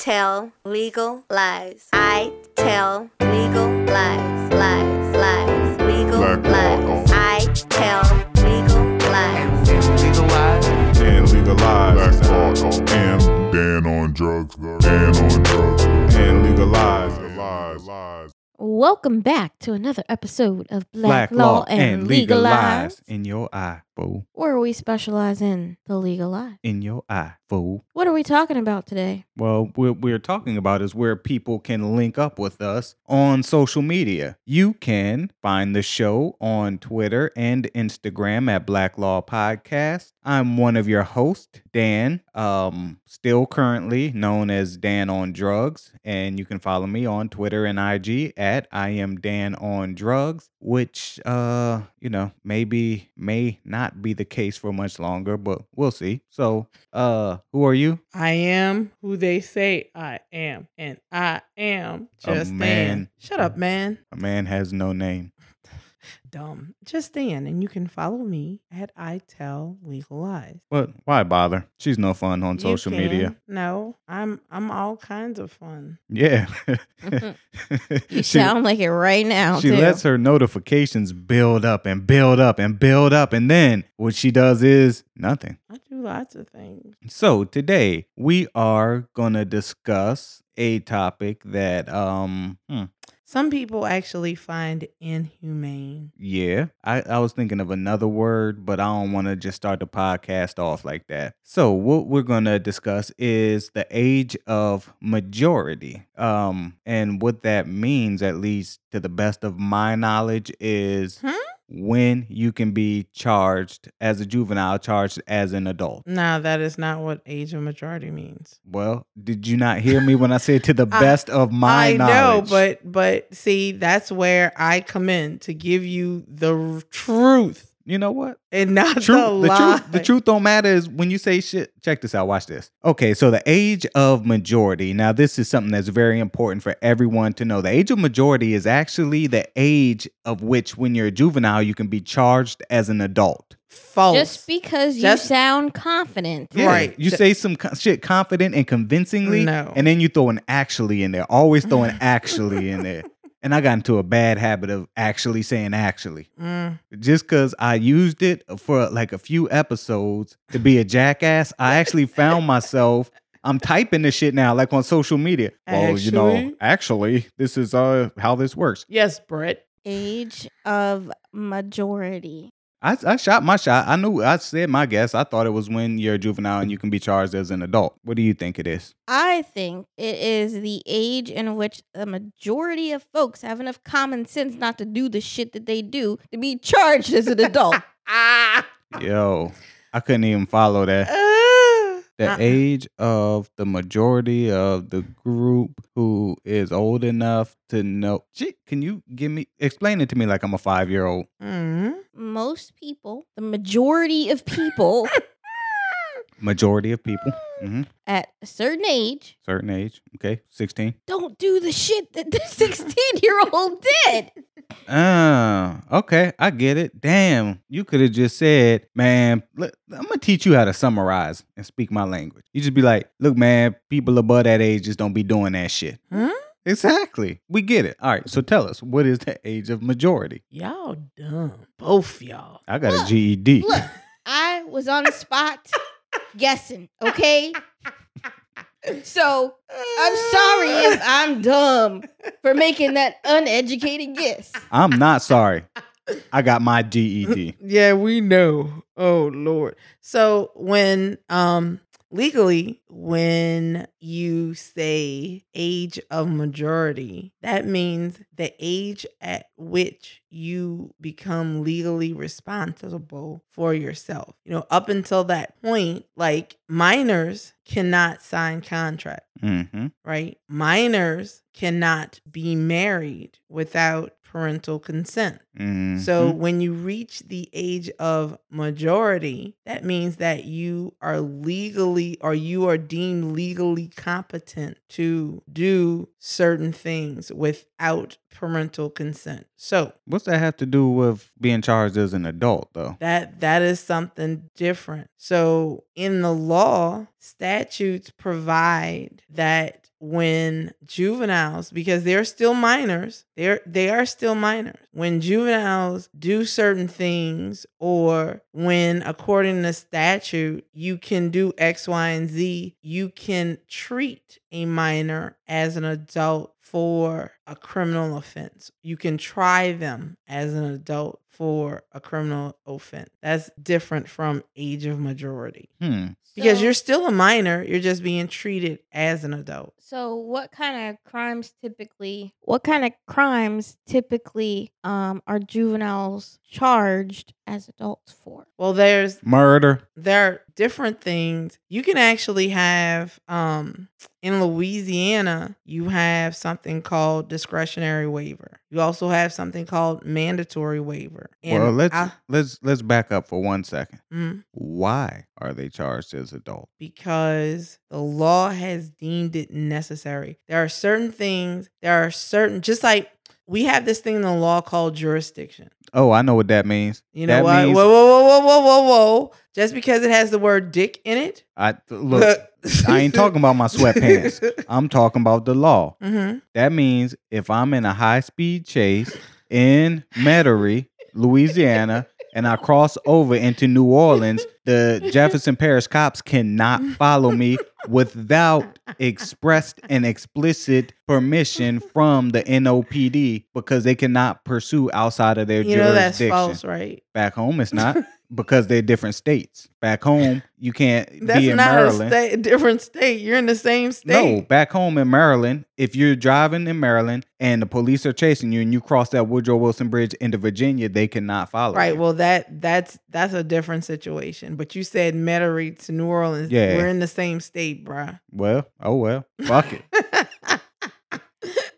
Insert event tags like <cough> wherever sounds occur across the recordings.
tell legal lies. I tell legal lies. Lies, lies, legal Black law. lies. I tell legal lies. legalize. and legalize Black law and Dan on drugs, Dan on drugs, and legalize, legalize. Welcome back to another episode of Black, Black Law and, and Legalize, legalize in your eye, fool. where we specialize in the legal lie. In your eye, fool. What are we talking about today? Well, what we're talking about is where people can link up with us on social media. You can find the show on Twitter and Instagram at Black Law Podcast. I'm one of your hosts, Dan, um, still currently known as Dan on Drugs, and you can follow me on Twitter and IG at I am Dan on Drugs, which uh, you know, maybe may not be the case for much longer, but we'll see. So, uh, who are you? I am who they say I am, and I am just A man. Shut up, man. A man has no name. Dumb. Just Dan, and you can follow me at I Tell Legal Lies. But why bother? She's no fun on You social media. No, I'm I'm all kinds of fun. Yeah. <laughs> You <laughs> she sound like it right now. she too. lets her notifications build up and build up and build up. And then what she does is nothing. I do lots of things. So today we are going to discuss a topic that, um, hmm, Some people actually find inhumane. Yeah, I, I was thinking of another word, but I don't want to just start the podcast off like that. So what we're gonna discuss is the age of majority. Um, and what that means, at least to the best of my knowledge, is Hmm? When you can be charged as a juvenile, charged as an adult. No, that is not what age of majority means. Well, did you not hear me when I said to the <laughs> I- best of my I know, but but see, that's where I come in to give you the truth you know what? and <laughs> not the truth, the lie. truth, the truth don't matter is when you say shit. Check this out. Watch this. Okay, so the age of majority. Now, this is something that's very important for everyone to know. The age of majority is actually the age of which, when you're a juvenile, you can be charged as an adult. False. Just because you Just- sound confident. Yeah, Right. You say some co- shit confident and convincingly, No. and then you throw an actually in there. Always throw an <laughs> actually in there. And I got into a bad habit of actually saying actually. Mm. just because I used it for like a few episodes to be a jackass, I actually found myself. I'm typing this shit now, like on social media. Oh, you know, Actually? actually, this is uh how this works. Yes, Brett. Age of majority. I, I shot my shot. I knew I said my guess. I thought it was when you're a juvenile and you can be charged as an adult. What do you think it is? I think it is the age in which the majority of folks have enough common sense not to do the shit that they do to be charged as an adult. Ah. <laughs> Yo, I couldn't even follow that. <laughs> The Uh-uh. age of the majority of the group who is old enough to know. Shit, can you give me explain it to me like I'm a five year old? Mhm. Most people, the majority of people <laughs> Majority of people, hmm at a certain age, certain age. Okay, sixteen. don't do the shit that the <laughs> 16 year old did. Ah, okay, I get it. Damn, you could have just said, "Man, look, I'm gonna teach you how to summarize and speak my language." You just be like, "Look, man, people above that age just don't be doing that shit." Huh? Exactly, we get it. All right, so tell us, what is the age of majority? Y'all dumb. Both y'all. I got Look, a GED. Look, I was on the spot <laughs> guessing, okay? So I'm sorry if <laughs> I'm dumb for making that uneducated guess. I'm not sorry. I got my E GED. <laughs> Yeah, we know. Oh Lord. So when um legally when you say age of majority, that means the age at which you become legally responsible for yourself. You know, up until that point, like minors cannot sign contracts hmm right? Minors cannot be married without parental consent. hmm So when you reach the age of majority, that means that you are legally or you are deemed legally competent to do certain things without parental consent. So What's that have to do with being charged as an adult, though? that that is something different. So in the law, statutes provide that when juveniles because they're still minors, they're they are still minors. When juveniles do certain things or when according to statute you can do X, Y, and Z, you can treat a minor as an adult for a criminal offense. You can try them as an adult for a criminal offense. That's different from age of majority. Hmm. Because So- you're still a minor, you're just being treated as an adult. So what kind of crimes typically what kind of crimes typically um are juveniles charged as adults for? Well, there's Murder. there are different things. You can actually have um in Louisiana, you have something called discretionary waiver. You also have something called mandatory waiver. well, let's I- let's let's back up for one second. mm, Why are they charged as adults? because the law has deemed it necessary. There are certain things, there are certain just like we have this thing in the law called jurisdiction. Oh, I know what that means. You know That what? means- whoa, whoa, whoa, whoa, whoa, whoa, whoa. Just because it has the word dick in it. I look. I ain't talking about my sweatpants. <laughs> I'm talking about the law. hmm That means if I'm in a high speed chase in Metairie, Louisiana, and I cross over into New Orleans, the Jefferson Parish cops cannot follow me without expressed and explicit permission from the NOPD because they cannot pursue outside of their You know that's false, right? Back home, it's not <laughs> because they're different states. Back home, you can't That's be in not Maryland. a state, different state. You're in the same state. No, back home in Maryland, if you're driving in Maryland and the police are chasing you and you cross that Woodrow Wilson Bridge into Virginia, they cannot follow. Right. you. Well, that that's that's a different situation. But you said Metairie to New Orleans. Yeah. We're in the same state, bruh. well, oh well, fuck it. <laughs>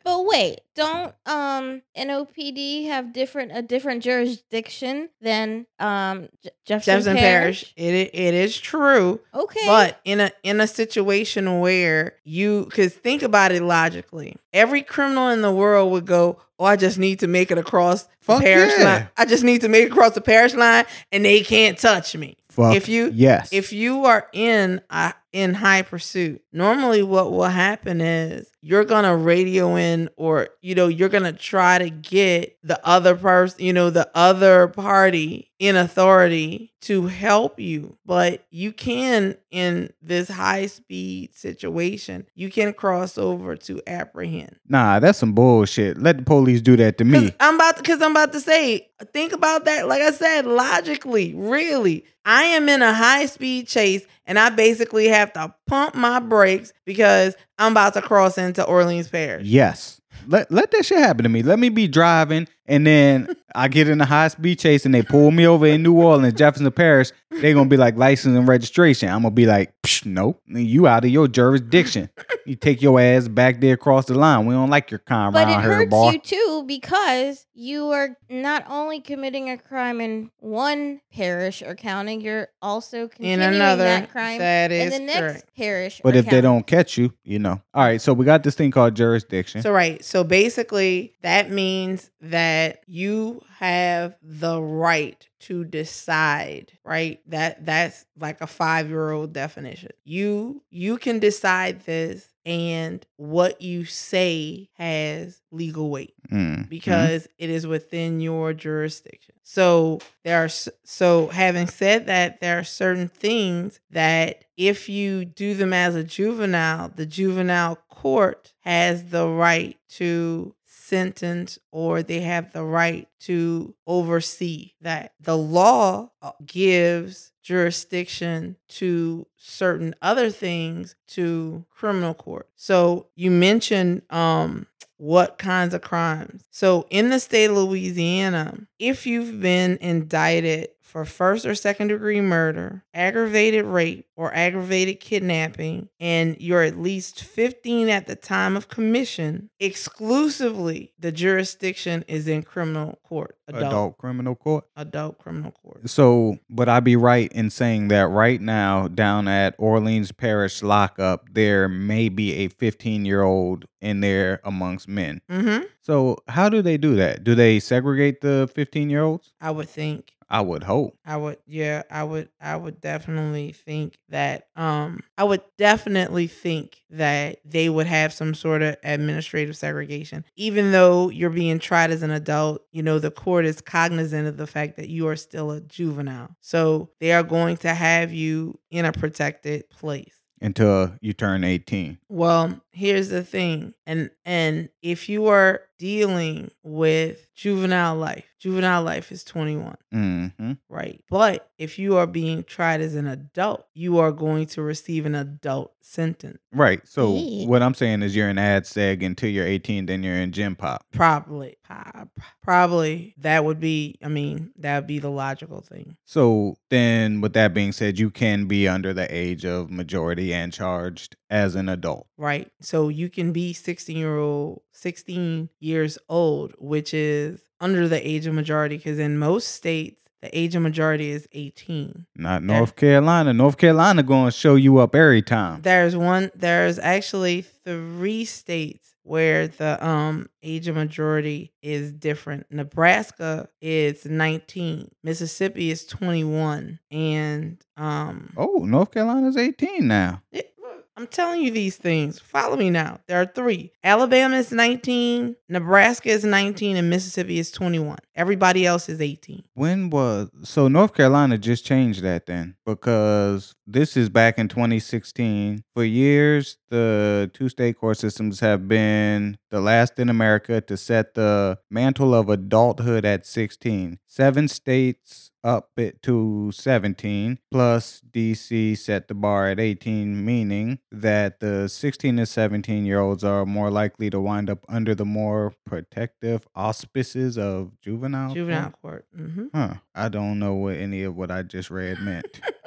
But wait, don't um NOPD have different a different jurisdiction than um J- Jefferson, Jefferson Parish? Parish. It it is true. Okay. But in a in a situation where you cuz think about it logically. Every criminal in the world would go, "Oh, I just need to make it across Fuck the parish yeah. line. I just need to make it across the parish line and they can't touch me." Fuck If you- yes, If you are in uh, in high pursuit, normally what will happen is you're gonna radio in, or you know, you're gonna try to get the other person, you know, the other party in authority to help you. But you can, in this high speed situation, you can cross over to apprehend. nah, that's some bullshit. Let the police do that to me. I'm about because I'm about to say, think about that. Like I said, logically, really, I am in a high speed chase, and I basically have to pump my brakes because I'm about to cross into Orleans Parish. Yes. Let let that shit happen to me. Let me be driving and then <laughs> I get in a high speed chase and they pull me over in New Orleans, Jefferson Parish. They're gonna be like license and registration. I'm gonna be like, Psh, no, you out of your jurisdiction. You take your ass back there across the line. We don't like your kind but it around here, hurts boy. you too because you are not only committing a crime in one parish or county, you're also In another, that crime that in is the next correct. parish. But or if they don't catch you, you know. All right, so we got this thing called jurisdiction. So right. So basically that means that you have the right to decide, right? That that's like a 5-year-old definition. You you can decide this and what you say has legal weight Mm, because it is within your jurisdiction. So there are so having said that there are certain things that if you do them as a juvenile, the juvenile court has the right to sentence or they have the right to oversee that. The law uh, gives jurisdiction to certain other things to criminal court. So you mentioned um what kinds of crimes. So in the state of Louisiana, if you've been indicted for first or second degree murder, aggravated rape, or aggravated kidnapping, and you're at least 15 at the time of commission, exclusively the jurisdiction is in criminal court. Adult, Adult, criminal court. adult criminal court. So, would I'd be right in saying that right now, down at Orleans Parish lockup, there may be a 15 year old in there amongst men? Mm-hmm. So, how do they do that? Do they segregate the 15 year olds? I would think. I would hope. I would yeah, I would I would definitely think that um I would definitely think that they would have some sort of administrative segregation. Even though you're being tried as an adult, you know, the court is cognizant of the fact that you are still a juvenile. So they are going to have you in a protected place. Until you turn 18. Well, here's the thing. And and if you are dealing with juvenile life, juvenile life is 21 hmm right? But if you are being tried as an adult, you are going to receive an adult sentence. Right. So, Yeah. what I'm saying is you're in ad seg until you're 18, then you're in gen pop. Probably, prob- probably that would be. I mean, that would be the logical thing. So, then with that being said, you can be under the age of majority and charged as an adult. Right. So you can be 16 year old, 16 years old, which is under the age of majority, because in most states, the age of majority is 18. Not. North Carolina. North Carolina going to show you up every time. There's one, there's actually three states where the um age of majority is different. Nebraska is 19, Mississippi is 21, and um Oh, North Carolina's 18 now. it- I'm telling you these things. Follow me now. There are three. Alabama is 19, Nebraska is 19, and Mississippi is 21. Everybody else is 18. When was so North Carolina just changed that then because this is back in 2016. For years, the two state court systems have been the last in America to set the mantle of adulthood at 16. Seven states up it to 17 plus DC set the bar at 18 meaning that the 16 and 17 year olds are more likely to wind up under the more protective auspices of juvenile court? Juvenile court. hmm Huh. I don't know what any of what I just read meant. <laughs>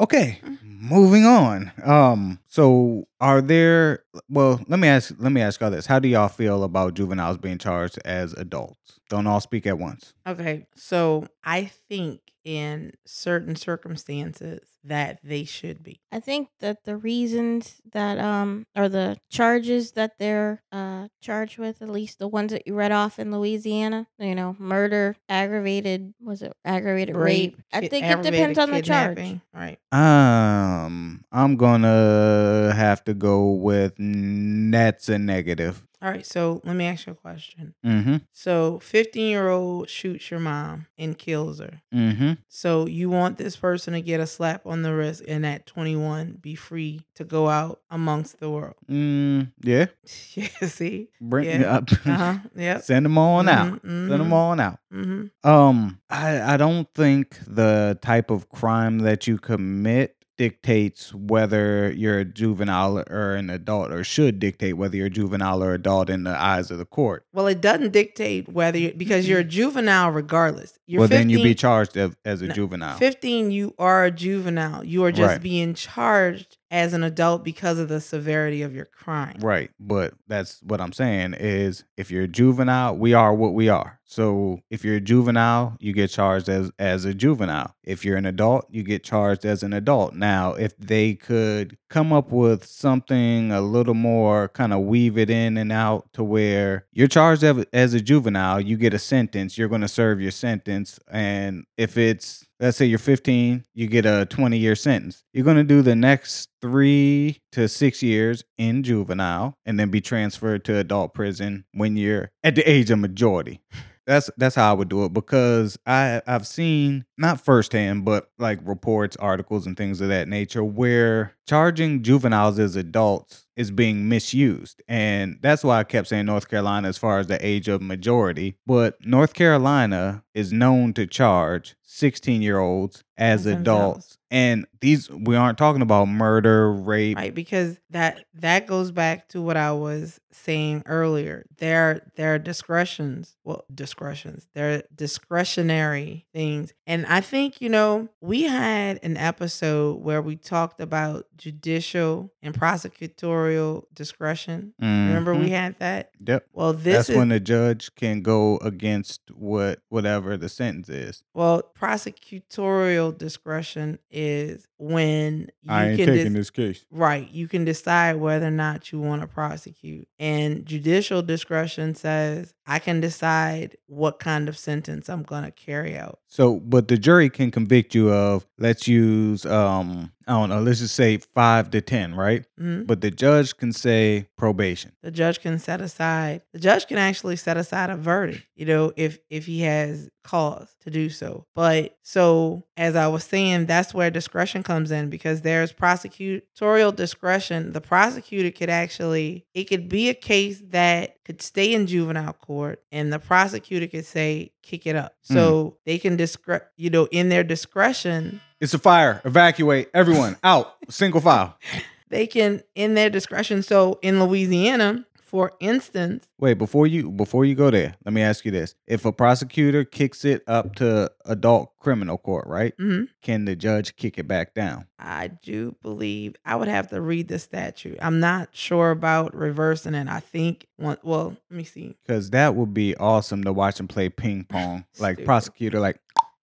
okay, moving on. Um, so are there well, let me ask let me ask y'all this. How do y'all feel about juveniles being charged as adults? Don't all speak at once. Okay, so I think in certain circumstances that they should be. I think that the reasons that um or the charges that they're uh charged with, at least the ones that you read off in Louisiana, you know, murder, aggravated was it aggravated rape? I think it depends on the charge. Right. Um, I'm gonna have to go with that's a negative. All right. So let me ask you a question. Mm-hmm. So 15 year old shoots your mom and kills her. Mm-hmm. So you want this person to get a slap on the wrist and at 21 be free to go out amongst the world. Mm, yeah. <laughs> yeah, see? Bring Yeah. up. Uh-huh. Yep. <laughs> Send them on out. Mhm, Send them mhm, on out. mhm. Um, I I don't think the type of crime that you commit dictates whether you're a juvenile or an adult, or should dictate whether you're a juvenile or adult in the eyes of the court. Well, it doesn't dictate whether you because you're a juvenile regardless. You're well, then you'd be charged as, as a No, juvenile. 15 you are a juvenile. You are just Right. being charged as an adult because of the severity of your crime. Right. But that's what I'm saying is if you're a juvenile, we are what we are. So if you're a juvenile, you get charged as as a juvenile. If you're an adult, you get charged as an adult. Now, if they could come up with something a little more kind of weave it in and out to where you're charged as, a juvenile, you get a sentence, you're going to serve your sentence and if it's let's say you're 15, you get a 20 year sentence. You're going to do the next three to six years in juvenile and then be transferred to adult prison when you're at the age of majority. That's that's how I would do it because I I've seen not firsthand but like reports, articles, and things of that nature where charging juveniles as adults is being misused, and that's why I kept saying North Carolina as far as the age of majority. But North Carolina is known to charge sixteen year olds as As adults And these we aren't talking about murder, rape. right because that that goes back to what i was saying earlier there there are discretions well discretions there are discretionary things and i think you know we had an episode where we talked about judicial and prosecutorial discretion remember we Mhm. had that Yep. well this That's is when the judge can go against what whatever the sentence is. well prosecutorial discretion is when you I ain't can taking this case. Right. You can decide whether or not you want to prosecute. And judicial discretion says, I can decide what kind of sentence I'm going to carry out. So, but the jury can convict you of let's use um I don't know, let's just say 5 to 10, right? Mhm. But the judge can say probation. The judge can set aside, the judge can actually set aside a verdict, you know, if if he has cause to do so. But so as I was saying, that's where discretion comes in because there's prosecutorial discretion. The prosecutor could actually it could be a case that could stay in juvenile court and the prosecutor could say kick it up. Mm. So they can discre you know, in their discretion, It's a fire. Evacuate everyone out. Single file. <laughs> they can in their discretion. So in Louisiana, for instance, Wait, before you before you go there, let me ask you this. If a prosecutor kicks it up to adult criminal court, right? mhm, Can the judge kick it back down? I do believe I would have to read the statute. I'm not sure about reversing it. I think one. Well, let me see. Cuz that would be awesome to watch him play ping pong. <laughs> Like prosecutor like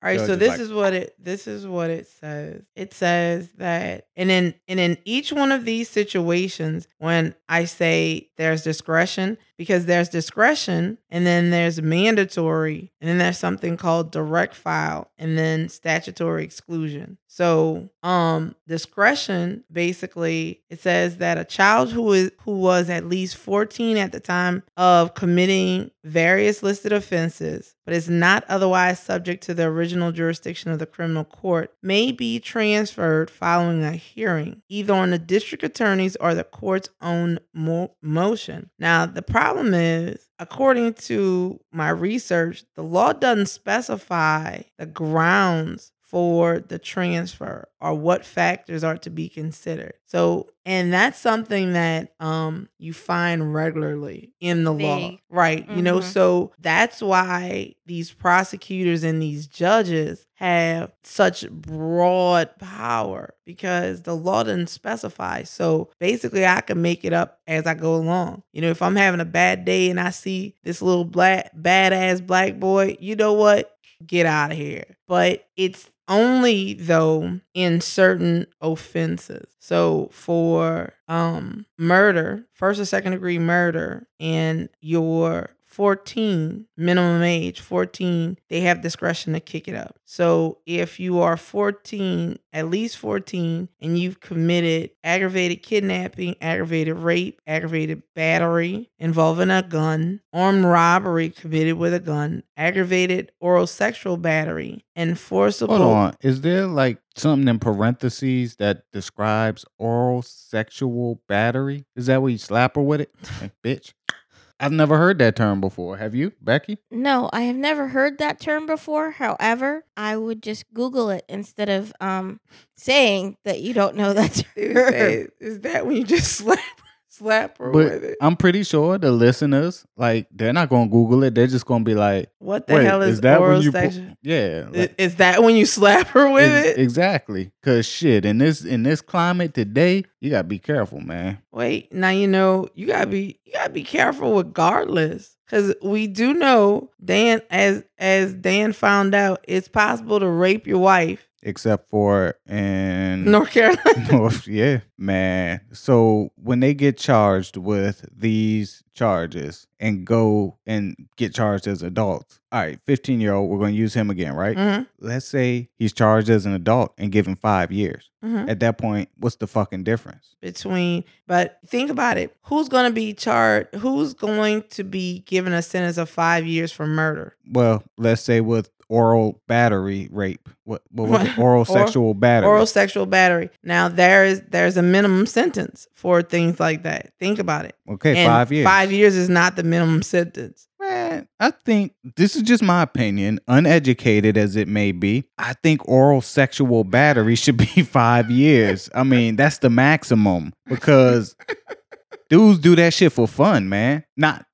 All right, so this like- is what it this is what it says. It says that and in and in each one of these situations when I say there's discretion because there's discretion and then there's mandatory and then there's something called direct file and then statutory exclusion. So, um discretion basically it says that a child who is who was at least 14 at the time of committing various listed offenses but is not otherwise subject to the original jurisdiction of the criminal court may be transferred following a hearing either on the district attorney's or the court's own mo- motion. Now, the problem is according to my research, the law doesn't specify the grounds for the transfer or what factors are to be considered. So, and that's something that um you find regularly in the law. Right. You know, Mhm. so that's why these prosecutors and these judges have such broad power because the law doesn't specify. So basically, I can make it up as I go along. You know, if I'm having a bad day and I see this little black badass black boy, you know what? Get out of here. But it's only though in certain offenses. So for um murder, first or second degree murder, and your 14 minimum age 14 they have discretion to kick it up so if you are 14 at least 14 and you've committed aggravated kidnapping aggravated rape aggravated battery involving a gun armed robbery committed with a gun aggravated oral sexual battery and forcible Hold on. Is there like something in parentheses that describes oral sexual battery? Is that what you slap her with it? Like, bitch. I've never heard that term before. Have you, Becky? No, I have never heard that term before. However, I would just Google it instead of um saying that you don't know that Dude term. said, is that when you just <laughs> slap slap her But with it I'm pretty sure the listeners, like, they're not gonna Google it. They're just gonna be like, what the hell is, is that oral when you?" pu- sexual yeah, like, is that when you slap her with it exactly. Cause shit, in this in this climate today, you gotta be careful, man. Wait, now you know you gotta be you gotta be careful regardless. Cause we do know Dan as as Dan found out, it's possible to rape your wife. Except for in North Carolina. <laughs> North, yeah, man. So when they get charged with these charges and go and get charged as adults, all right, 15 year old, we're going to use him again, right? Mhm, Let's say he's charged as an adult and given five years. mhm. At that point, what's the fucking difference? Between but think about it. Who's gonna be charged who's going to be given a sentence of five years for murder? Well, let's say with oral battery rape. What, what was it? <laughs> Oral Or- sexual battery. Oral sexual battery. Now there is there's a minimum sentence for things like that. Think about it. okay, And five years. Five years is not the minimum sentence. Man, I think this is just my opinion, uneducated as it may be. I think oral sexual battery <laughs> should be five years. I mean, that's the maximum because <laughs> dudes do that shit for fun, man. Not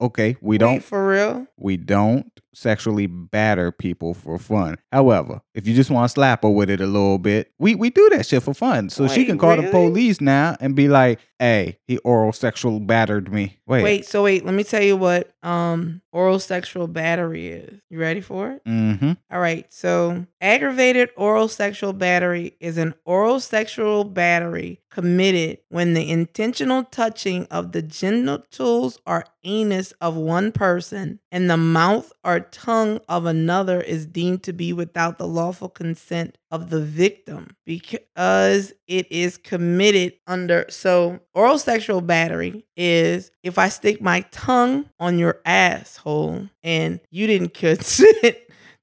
okay. We Wait, don't. for real. We don't sexually batter people for fun. However, if you just want to slap her with it a little bit, we we do that shit for fun. So she can call the police now and be like, "Hey, he oral sexual battered me." Wait. Wait, so wait, let me tell you what um oral sexual battery is. You ready for it? Mm-hmm. All right. So, aggravated oral sexual battery is an oral sexual battery committed when the intentional touching of the genitals or anus of one person and the mouth or tongue of another is deemed to be without the lawful consent of the victim because it is committed under so oral sexual battery is if I stick my tongue on your asshole and you didn't <laughs> consent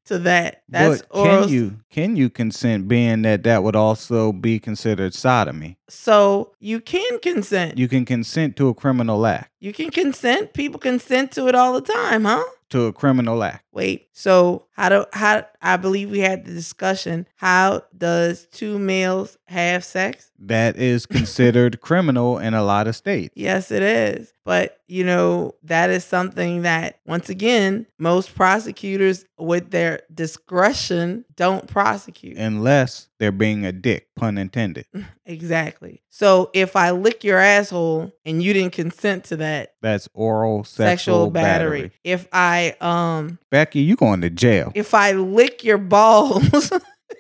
to that. That's but oral. can you can you consent being that that would also be considered sodomy? So you can consent. You can consent to a criminal act. you can consent. People consent to it all the time, huh? To a criminal act. Wait. So how do how I believe we had the discussion. How does two males have sex? That is considered <laughs> criminal in a lot of states. Yes, it is. But, you know, that is something that, once again, most prosecutors, with their discretion, don't prosecute. Unless they're being a dick, pun intended. <laughs> exactly. So if I lick your asshole and you didn't consent to that, That's oral sexual, sexual, battery. battery. If I, um, Becky, you going to jail. if I lick your balls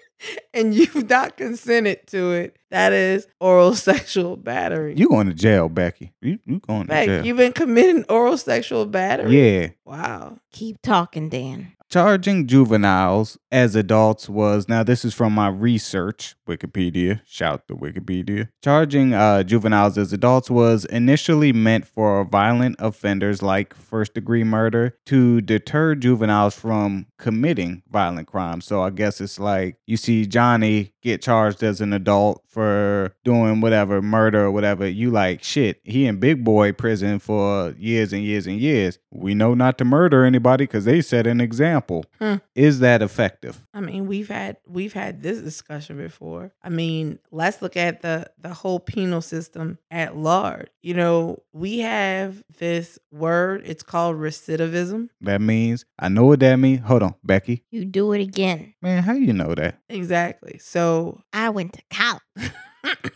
<laughs> and you've not consented to it, that is oral sexual battery. You going to jail, Becky. You, you going to jail. you've been committing oral sexual battery? yeah. Wow. Keep talking, Dan. Charging juveniles as adults was now this is from my research, Wikipedia. Shout to Wikipedia. Charging uh, juveniles as adults was initially meant for violent offenders like first degree murder to deter juveniles from committing violent crimes. So I guess it's like you see Johnny get charged as an adult for doing whatever murder or whatever. You like shit. He in big boy prison for years and years and years. We know not to murder anybody because they set an example. Hmm. Is that effective? I mean, we've had we've had this discussion before. I mean, let's look at the the whole penal system at large. You know, we have this word. It's called recidivism. That means I know what that means. Hold on, Becky. You do it again. Man, how you know that? Exactly. So I went to college. <laughs>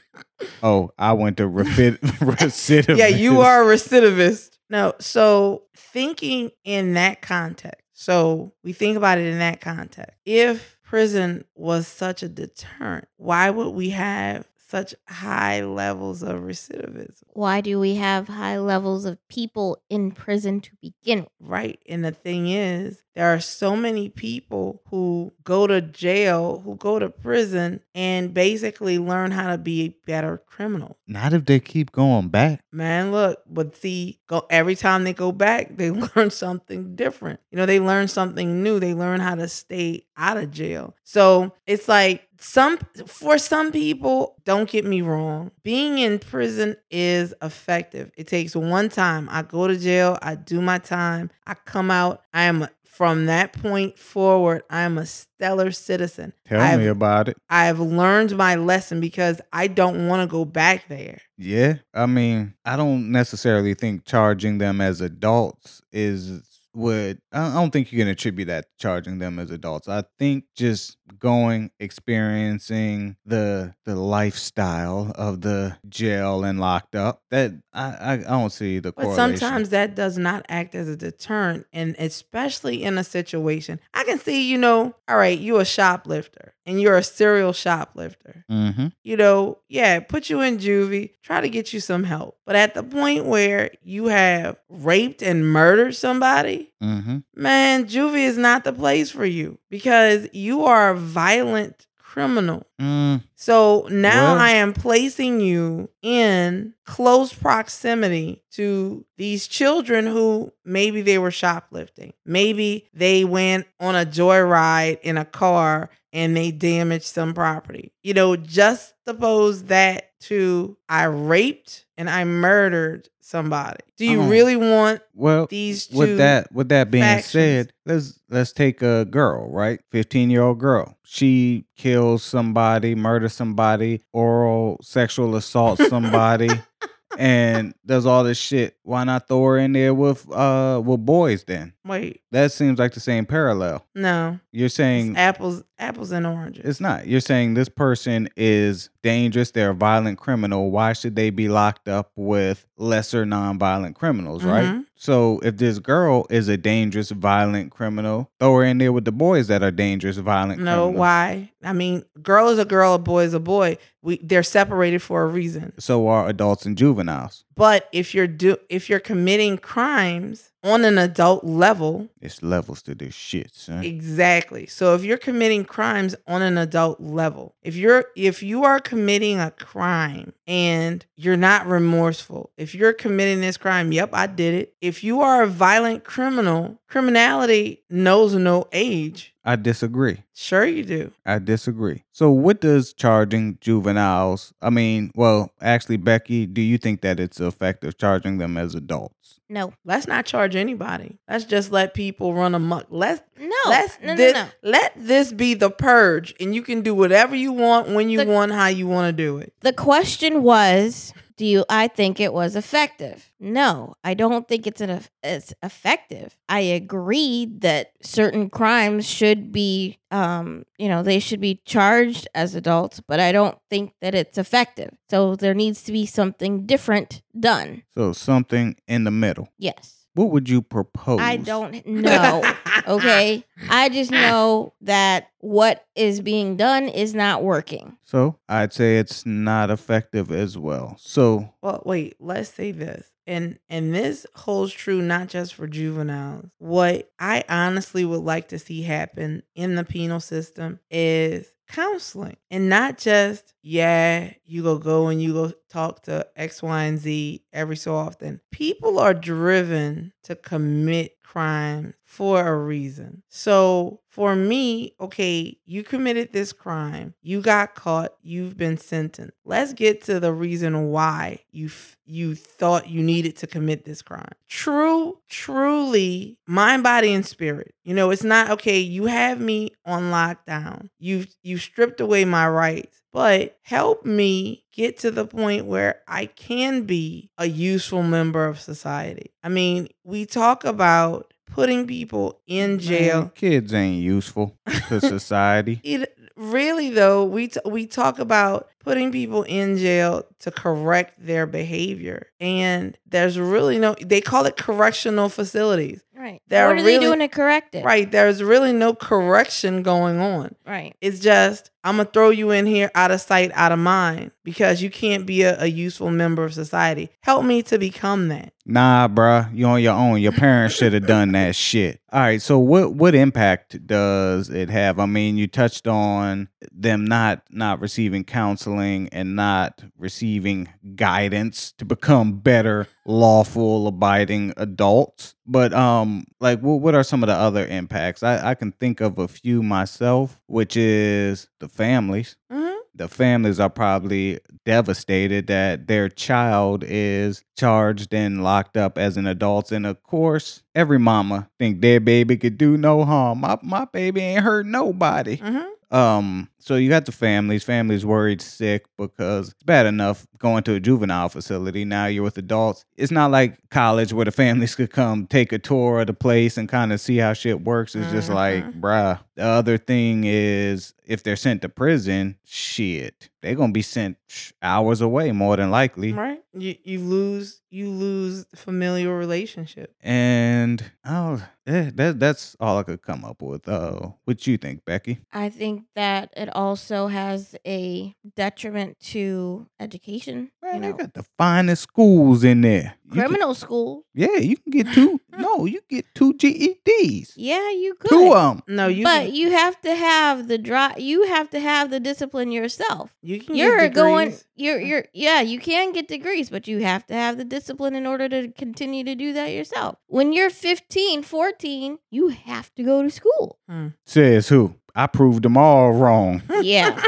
Oh, I went to refit recidivist. <laughs> <laughs> yeah, you are a recidivist. No, so thinking in that context. So we think about it in that context. If prison was such a deterrent, why would we have such high levels of recidivism? Why do we have high levels of people in prison to begin with? Right. And the thing is, there are so many people who go to jail, who go to prison, and basically learn how to be a better criminals. Not if they keep going back. Man, look, but see, go every time they go back, they <laughs> learn something different. You know, they learn something new. They learn how to stay out of jail. So it's like some for some people, don't get me wrong, being in prison is effective. It takes one time. I go to jail, I do my time, I come out, I am from that point forward, I am a stellar citizen. Tell I've, me about it. I've learned my lesson because I don't want to go back there. Yeah, I mean, I don't necessarily think charging them as adults is would. I don't think you can attribute that to charging them as adults. I think just going experiencing the the lifestyle of the jail and locked up that I I, I don't see the But correlation. sometimes that does not act as a deterrent, and especially in a situation, I can see, you know, all right, you a shoplifter and you're a serial shoplifter. hmm You know, yeah, put you in juvie, try to get you some help. But at the point where you have raped and murdered somebody, hmm man, juvie is not the place for you because you are a violent criminal. Mm, So now Well- I am placing you in close proximity to these children who maybe they were shoplifting. Maybe they went on a joyride in a car and they damaged some property. You know, just suppose that to I raped and I murdered somebody. Do you Oh. really want Well, these two? with that with that being factions. said, let's let's take a girl, right? 15-year-old girl. She kills somebody, murders somebody, oral sexual assault somebody. <laughs> and does all this shit. Why not throw her in there with uh with boys then? Wait, That seems like the same parallel. no. You're It's saying apples, apples and oranges. It's not. You're saying this person is dangerous. They're a violent criminal. Why should they be locked up with lesser nonviolent criminals, right? Mhm. So if this girl is a dangerous, violent criminal, throw her in there with the boys that are dangerous, violent no, criminals. why? I mean, girl is a girl, a boy is a boy. We they're separated for a reason. So are adults and juveniles. But if you're do if you're committing crimes on an adult level, It's levels to this shit, son. exactly. So if you're committing crimes on an adult level, if you're if you are committing a crime and you're not remorseful, if you're committing this crime, yep, I did it. If you are a violent criminal, criminality knows no age. I disagree. Sure you do. I disagree. So what does charging juveniles I mean, well, actually Becky, do you think that it's effective charging them as adults? No. Let's not charge anybody. Let's just let people run amok. Let's No. let's no, no, no. let this be the purge, and you can do whatever you want when you The- want, how you want to do it. The question was, do you I think it was effective? No, I don't think it's an it's effective. I agree that certain crimes should be um, you know, they should be charged as adults, but I don't think that it's effective. So there needs to be something different done. So something in the middle. Yes. What would you propose? I don't know. Okay. <laughs> I just know that what is being done is not working. So I'd say it's not effective as well. So Well, wait, let's say this. And and this holds true not just for juveniles. What I honestly would like to see happen in the penal system is counseling and not just yeah you go go and you go talk to x y and z every so often. People are driven to commit crimes for a reason. So for me okay you committed this crime you got caught you've been sentenced. Let's get to the reason why you f- you thought you needed to commit this crime. True truly mind body and spirit. You know it's not okay you have me on lockdown. You've you stripped away my rights but help me get to the point where I can be a useful member of society. I mean, we talk about putting people in jail. Man, kids ain't useful to <laughs> society. It really though, we t- we talk about putting people in jail to correct their behavior. And there's really no they call it correctional facilities. Right. They're what are really- they doing to correct it? Right, there's really no correction going on. Right. It's just I'm gonna throw you in here out of sight, out of mind, because you can't be a, a useful member of society. Help me to become that. Nah, bruh, you on your own. Your parents should have done that shit. All right, so what what impact does it have? I mean, you touched on them not not receiving counseling and not receiving guidance to become better lawful abiding adults. But um like what what are some of the other impacts? I I can think of a few myself, which is the families. Hmm the families are probably devastated that their child is charged and locked up as an adult. And of course every mama think their baby could do no harm. My, my baby ain't hurt nobody. Hmm um so you got the families families worried sick because it's bad enough going to a juvenile facility. Now you're with adults. It's not like college where the <laughs> families could come take a tour of the place and kind of see how shit works. It's just like bruh the other thing is if they're sent to prison shit they're gonna be sent hours away more than likely. Right. You you lose you lose familial relationship. and oh eh, that, that's all i could come up with uh what you think becky? I think that it also has a detriment to education. Man, you they got the finest schools in there. You can- criminal school. yeah, you can get two. <laughs> no, you get two GEDs. Yeah, you could. Two of them. No, you but can, you have to have the drive. You have to have the discipline yourself. you can You're get going. You're. You're. Yeah, you can get degrees, but you have to have the discipline in order to continue to do that yourself. When you're 15, 14, you have to go to school. Hmm. Says who? I proved them all wrong. Yeah.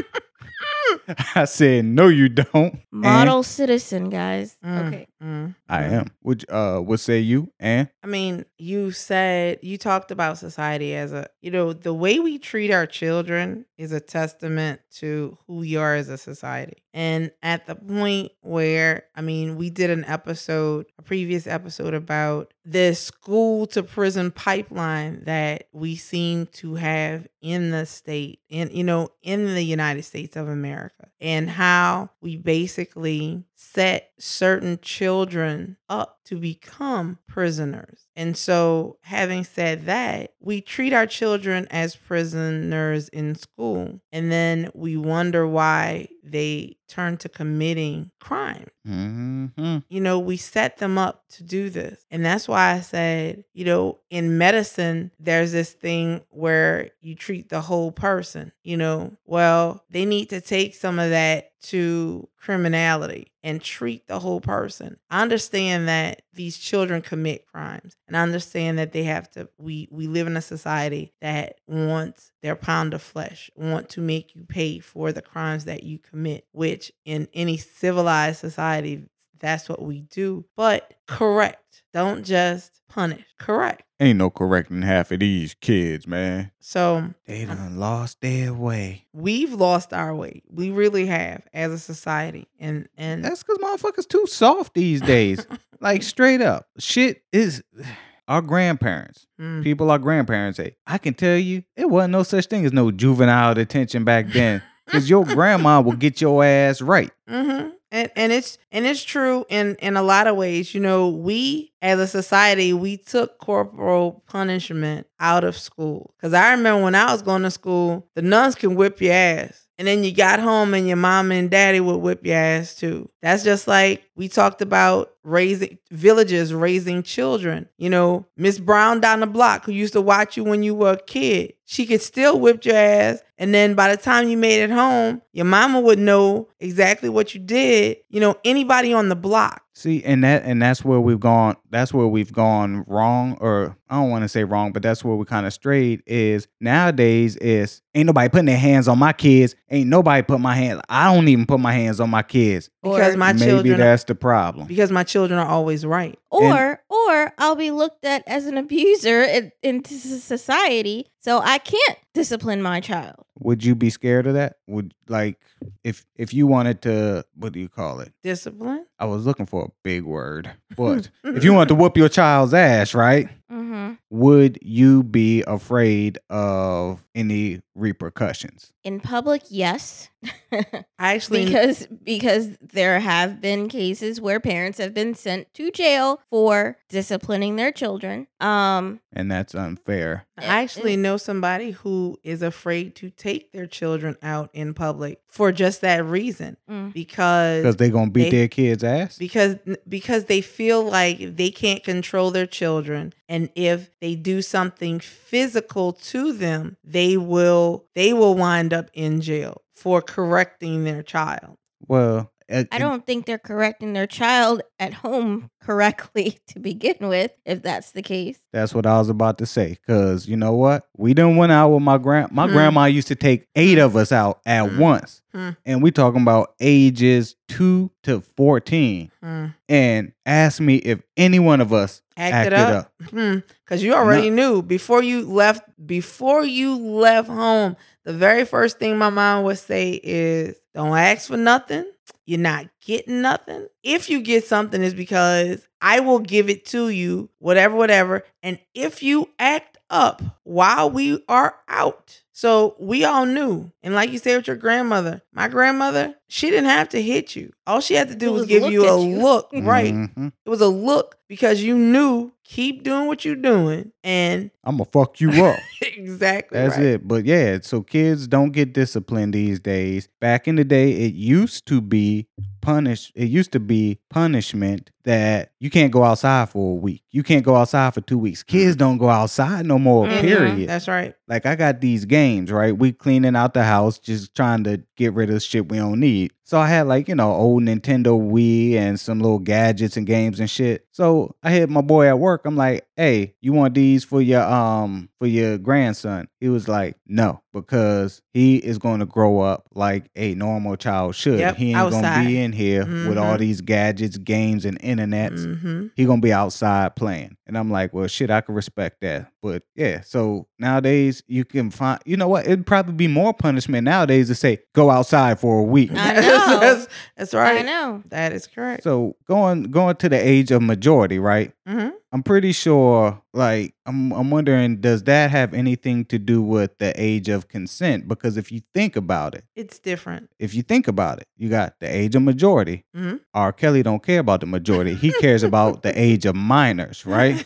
<laughs> I said, no, you don't. Model citizen, guys. Mm, Okay. Mm, I mm. am. Would uh, what say you? And I mean, you said you talked about society as a, you know, the way we treat our children is a testament to who we are as a society. And at the point where, I mean, we did an episode, a previous episode about this school to prison pipeline that we seem to have in the state, and, you know, in the United States of America, and how we basically set certain children up to become prisoners. And so, having said that, we treat our children as prisoners in school, and then we wonder why they turn to committing crime. mm-hmm. You know, we set them up to do this. And that's why I said, you know, in medicine, there's this thing where you treat the whole person, you know, well, they need to take some of that to criminality and treat the whole person. I understand that these children commit crimes and I understand that they have to we we live in a society that wants their pound of flesh, want to make you pay for the crimes that you commit, which in any civilized society that's what we do. But correct. Don't just punish. Correct. Ain't no correcting half of these kids, man. So They um, done lost their way. we've lost our way. We really have as a society. And and That's because motherfuckers too soft these days. <laughs> like straight up, shit is. Our grandparents, Mm. people our grandparents say, I can tell you, it wasn't no such thing as no juvenile detention back then. Cause your <laughs> grandma will get your ass right. Mm-hmm. And and it's and it's true in in a lot of ways. You know, we as a society we took corporal punishment out of school. Cause I remember when I was going to school, the nuns can whip your ass. And then you got home and your mom and daddy would whip your ass too. That's just like we talked about raising villages, raising children. You know, Miss Brown down the block who used to watch you when you were a kid, she could still whip your ass. And then by the time you made it home, your mama would know exactly what you did. You know, anybody on the block. See, and that and that's where we've gone. That's where we've gone wrong, or I don't want to say wrong, but that's where we kind of strayed. Is nowadays is ain't nobody putting their hands on my kids. Ain't nobody put my hands. I don't even put my hands on my kids. Because Or- my Maybe children that's the problem. because my children are always right. Or or I'll be looked at as an abuser in, into s- society, so I can't discipline my child. Would you be scared of that? Would like if if you wanted to what do you call it? Discipline. I was looking for a big word, <laughs> but if you wanted to whoop your child's ass, right? Mm-hmm. Would you be afraid of any repercussions? In public, yes, <laughs> I actually because because there have been cases where parents have been sent to jail for disciplining their children. Um, And that's unfair. I actually know somebody who is afraid to take their children out in public for just that reason Mm. Because because they're gonna beat they- their kids' ass. because because they feel like they can't control their children and if they do something physical to them they will they will wind up in jail for correcting their child Well, uh, I don't think they're correcting their child at home <laughs> correctly to begin with, if that's the case. That's what I was about to say. Cause you know what? We done went out with my grand. My Hmm. grandma used to take eight of us out at Hmm. once, Hmm. and we talking about ages two to fourteen. Hmm. And ask me if any one of us Acted acted, up. up. because you already knew before you left before you left home the very first thing my mom would say is don't ask for nothing you're not getting nothing. If you get something it's because i will give it to you whatever whatever. And if you act up while we are out so we all knew and like you said with your grandmother my grandmother she didn't have to hit you all she had to do was, was give you a you. look <laughs> right Mhm. it was a look because you knew keep doing what you're doing and I'm gonna fuck you up. <laughs> exactly That's right. it. But yeah, so kids don't get disciplined these days. Back in the day, it used to be punish. It used to be punishment that you can't go outside for a week. You can't go outside for two weeks. Kids don't go outside no more. Mhm. Period. That's right. Like I got these games, right? We cleaning out the house, just trying to get rid of shit we don't need. So I had like, you know, old Nintendo Wii and some little gadgets and games and shit. So I hit my boy at work. I'm like, hey, you want these for your um for your grandson? He was like, no, because he is going to grow up like a normal child should. Yep, he ain't gonna be in here with all Mhm. these gadgets, games, and internets hmm he gonna be outside playing. And I'm like, well, shit, I can respect that. But yeah, so nowadays you can find, you know what? It'd probably be more punishment nowadays to say go outside for a week. I <laughs> know. that's, that's right. I know. That is correct. So going going to the age of majority, right? hmm I'm pretty sure, like, I'm I'm wondering, does that have anything to do with the age of consent? Because if you think about it, It's different. if you think about it, you got the age of majority. Mhm. R. Kelly don't care about the majority. He cares about the <laughs> age of minors, right?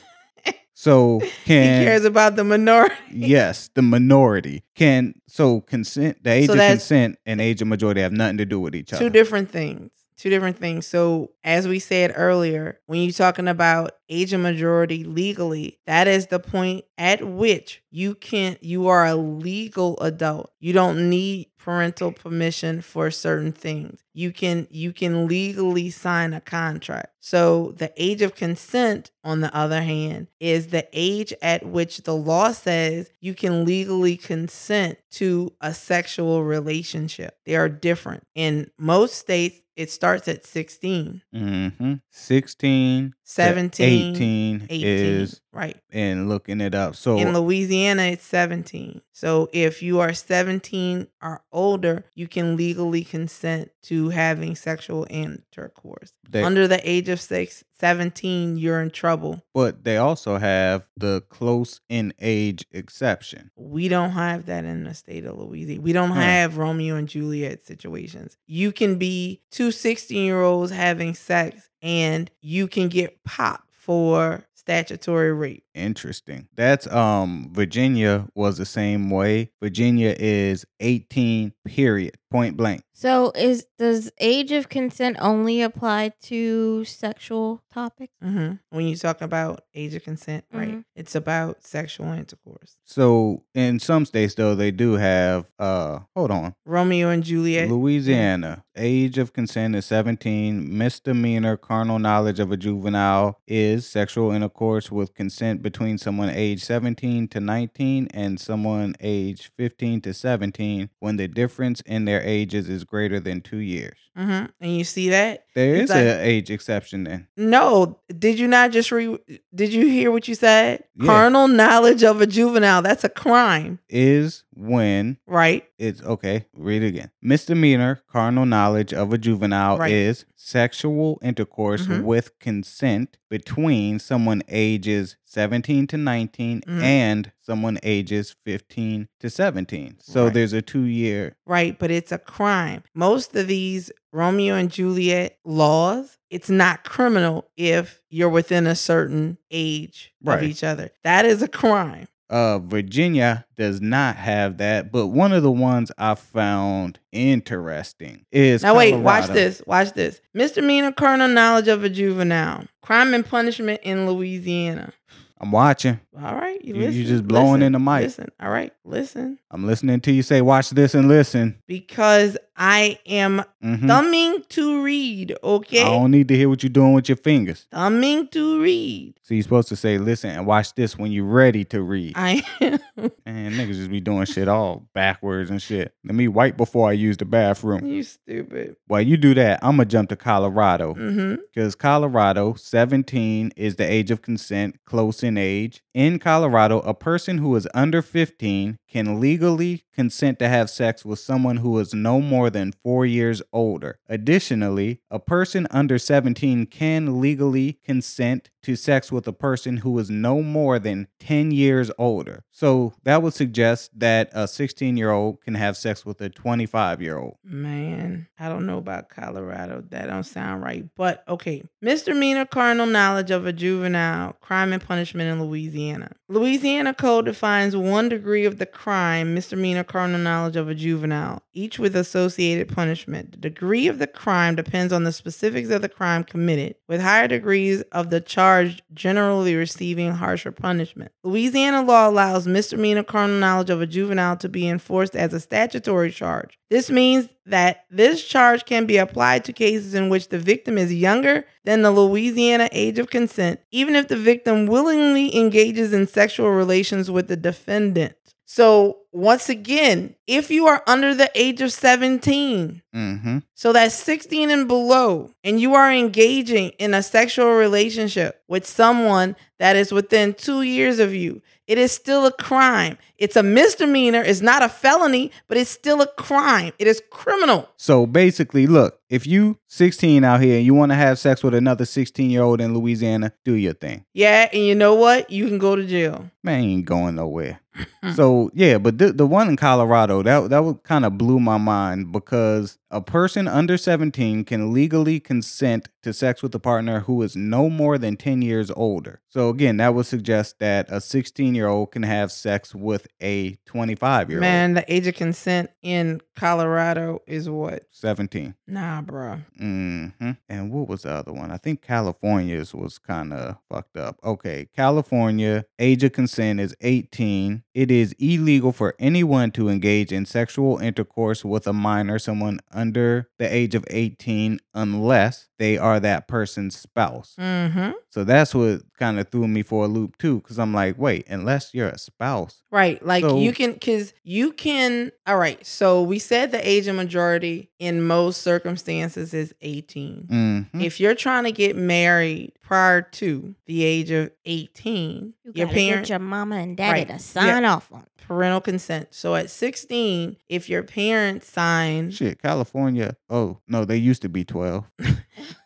So <laughs> he cares about the minority. <laughs> yes, the minority can so consent. The age So of consent and age of majority have nothing to do with each other. Two different things. Two different things. So, as we said earlier, when you're talking about age of majority legally, that is the point at which you can you are a legal adult. You don't need parental permission for certain things. You can you can legally sign a contract. So, the age of consent on the other hand is the age at which the law says you can legally consent to a sexual relationship. They are different. In most states it starts at 16, mm-hmm. 16, to 17, 18, 18. is right. and looking it up. So In Louisiana, it's 17. So if you are 17 or older, you can legally consent to having sexual intercourse. they, Under the age of six, 17, you're in trouble. but they also have the close in age exception. We don't have that in the state of Louisiana. We don't Hmm. have Romeo and Juliet situations. You can be two 16 year olds having sex and you can get popped for statutory rape. Interesting. That's um Virginia was the same way. Virginia is 18 period point blank. So is does age of consent only apply to sexual topics? hmm When you talk about age of consent, right? Mhm. It's about sexual intercourse. So in some states though they do have uh hold on. Romeo and Juliet. Louisiana, age of consent is 17. Misdemeanor carnal knowledge of a juvenile is sexual intercourse with consent between someone age 17 to 19 and someone age 15 to 17 when the difference in their ages is greater than two years. hmm And you see that? There It's is like- an age exception then. No, did you not just re? Did you hear what you said? Yeah. Carnal knowledge of a juvenile. That's a crime, Is when right? it's okay, read it again. Misdemeanor carnal knowledge of a juvenile Right. is sexual intercourse Mhm. with consent between someone ages 17 to 19 Mhm. and someone ages 15 to 17. So Right. there's a 2 year Right, but it's a crime. Most of these Romeo and Juliet laws, it's not criminal if you're within a certain age Right. of each other. That is a crime. Uh Virginia does not have that, but one of the ones I found interesting is Now wait, watch this. Watch this. Misdemeanor carnal knowledge of a juvenile. Crime and punishment in Louisiana. I'm watching. All right, you, You- you just blowing listen, in the mic. Listen. All right, listen. I'm listening to you say watch this and listen. Because I am Mhm. thumbing to read, okay? I don't need to hear what you're doing with your fingers. thumbing to read. So you're supposed to say, listen and watch this when you're ready to read. I am. <laughs> Man, niggas just be doing shit all backwards and shit. Let me wipe before I use the bathroom. you stupid. While you do that, I'm gonna jump to Colorado. Mm-hmm. Because Colorado, 17 is the age of consent, close in age. In Colorado, a person who is under 15 can legally consent to have sex with someone who is no more than four years older. Additionally, a person under 17 can legally consent to sex with a person who is no more than 10 years older. So that would suggest that a 16 year old can have sex with a 25 year old. Man, I don't know about Colorado. That don't sound right. But okay. Misdemeanor carnal knowledge of a juvenile, crime and punishment in Louisiana. Louisiana Code defines one degree of the crime, misdemeanor carnal knowledge of a juvenile, each with associated punishment. The degree of the crime depends on the specifics of the crime committed, with higher degrees of the charge generally receiving harsher punishment. Louisiana law allows misdemeanor carnal knowledge of a juvenile to be enforced as a statutory charge. This means that this charge can be applied to cases in which the victim is younger than the Louisiana age of consent, even if the victim willingly engages in sexual relations with the defendant. So, once again, if you are under the age of 17, Mm-hmm. so that's 16 and below, and you are engaging in a sexual relationship with someone that is within two years of you, it is still a crime. It's a misdemeanor, it's not a felony, but it's still a crime. It is criminal. So basically, look, if you 16 out here and you want to have sex with another 16 year old in Louisiana, do your thing. Yeah, and you know what? You can go to jail. Man, you ain't going nowhere. So yeah, but the the one in Colorado that that kind of blew my mind because a person under 17 can legally consent to sex with a partner who is no more than 10 years older. So again, that would suggest that a 16 year old can have sex with a 25 year old. Man, the age of consent in Colorado is what? 17. Nah, bro. hmm And what was the other one? I think California's was kind of fucked up. Okay, California age of consent is 18. It is illegal for anyone to engage in sexual intercourse with a minor, someone under the age of 18, unless they are that person's spouse. Mm-hmm. So that's what kind of threw me for a loop too, because I'm like, wait, unless you're a spouse. Right. Like So- you can, because you can. All right. So we said the age of majority in most circumstances is 18. Mhm. If you're trying to get married prior to the age of 18, You your parents, get your mama and daddy Right. to sign off on. parental consent. So at 16, if your parents sign, Shit, California. Oh no, they used to be 12.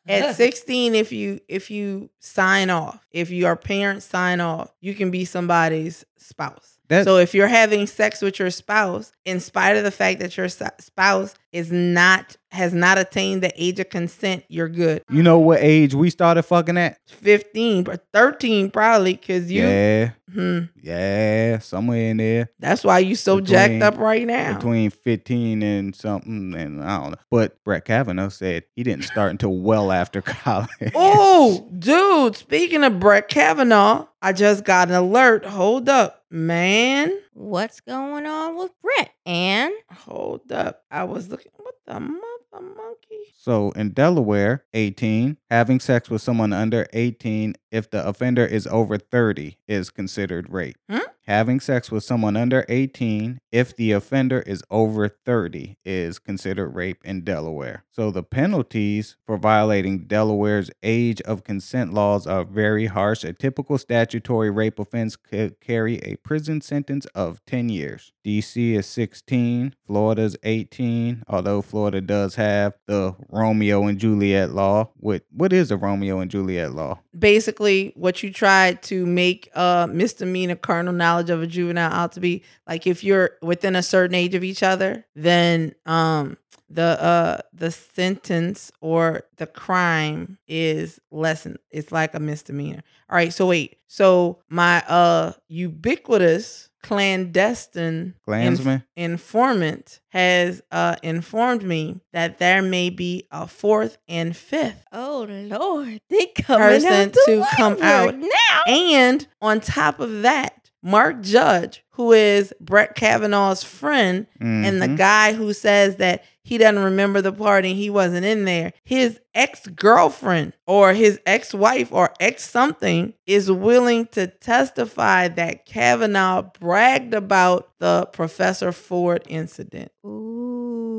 at <laughs> 16 if you if you sign off if your parents sign off you can be somebody's spouse That- so if you're having sex with your spouse in spite of the fact that your spouse is not has not attained the age of consent you're good You know what age we started fucking at? 15 but 13 probably because you Yeah, hmm, yeah, somewhere in there that's why you so Between- jacked up right now between 15 and something, and I don't know. But Brett Kavanaugh said he didn't start until well after <laughs> college. Oh, dude, speaking of Brett Kavanaugh, I just got an alert. Hold up, man. What's going on with Brett? And Hold up. I was looking. What the mother monkey? So in Delaware, 18, having sex with someone under 18 if the offender is over 30 is considered rape. Hmm? Having sex with someone under 18 if the offender is over 30 is considered rape in Delaware. So the penalties for violating Delaware's age of consent laws are very harsh. A typical statutory rape offense could carry a prison sentence of 10 years. DC is 16, Florida's 18, although Florida does have the Romeo and Juliet law. What what is a Romeo and Juliet law? Basically, what you tried to make a misdemeanor carnal knowledge of a juvenile out to be like if you're within a certain age of each other, then um the uh the sentence or the crime is lessened. It's like a misdemeanor. All right, so wait. So my uh ubiquitous clandestine inf- informant has uh informed me that there may be a fourth and fifth oh Lord, they coming Person out to come out. now. And on top of that, Mark Judge, who is Brett Kavanaugh's friend, and the Mhm. guy who says that he doesn't remember the party, and he wasn't in there, his ex girlfriend or his ex wife or ex something is willing to testify that Kavanaugh bragged about the Professor Ford incident. Ooh.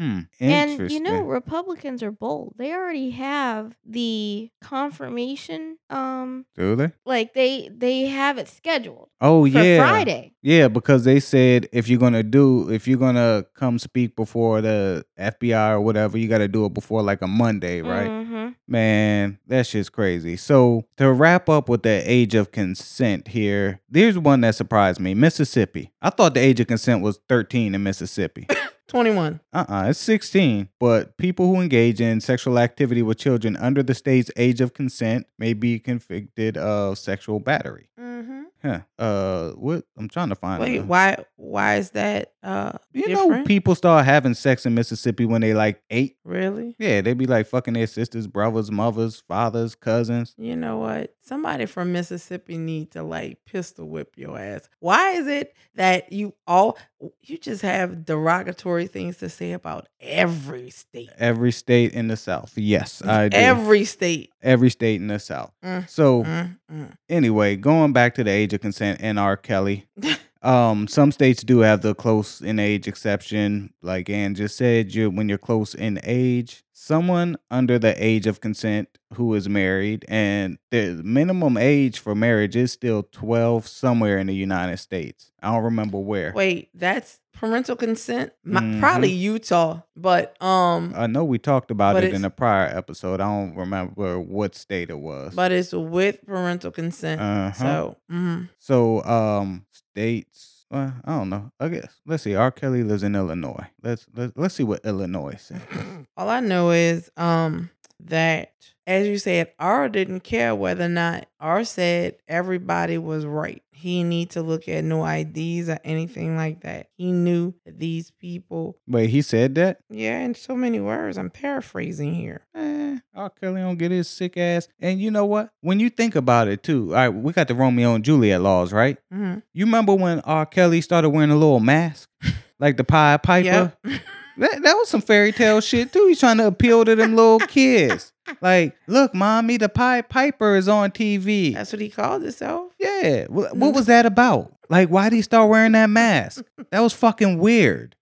Hmm. And you know, Republicans are bold. They already have the confirmation. Um, do they? like they they have it scheduled Oh for yeah. Friday. Yeah, because they said if you're gonna do if you're gonna come speak before the FBI or whatever, you gotta do it before like a Monday, right? Mm-hmm. Man, that shit's crazy. So to wrap up with the age of consent here, there's one that surprised me. Mississippi. I thought the age of consent was 13 in Mississippi. 21. Uh-uh, it's 16. But people who engage in sexual activity with children under the state's age of consent may be convicted of sexual battery. Mm-hmm. Huh. Uh, what? I'm trying to find. Wait, it. why? Why is that? Uh, You know, people start having sex in Mississippi when they like eight. really? Yeah, they be like fucking their sisters, brothers, mothers, fathers, cousins. You know what? Somebody from Mississippi need to like pistol whip your ass. Why is it that you all you just have derogatory things to say about every state? Every state in the South. Yes, I do. Every state. Every state in the South. Mm, So Mm, mm. anyway, going back to the age of consent and R. Kelly. <laughs> Um, some states do have the close in age exception. Like Ann just said, you when you're close in age, someone under the age of consent who is married, and the minimum age for marriage is still 12 somewhere in the United States. I don't remember where. Wait, that's parental consent? My, Mhm. Probably Utah, but um I know we talked about it in a prior episode. I don't remember what state it was. but it's with parental consent. uh-huh. So, mhm. So, um, states. Well, I don't know. I guess let's see. R. Kelly lives in Illinois. Let's let's, let's see what Illinois says. all I know is um that as you said, R didn't care whether or not R said everybody was right. He need to look at no IDs or anything like that. He knew that these people Wait, he said that? yeah, in so many words. I'm paraphrasing here. Eh, R. Kelly don't get his sick ass. And you know what? When you think about it too, all right, we got the Romeo and Juliet laws, right? hmm You remember when R. Kelly started wearing a little mask, <laughs> like the Pied Piper? Yep. That, that was some fairy tale shit too. He's trying to appeal to them little <laughs> kids. Like, look, mommy, the Pied Piper is on TV. That's what he called himself. Yeah. What, what was that about? Like, why did he start wearing that mask? That was fucking weird.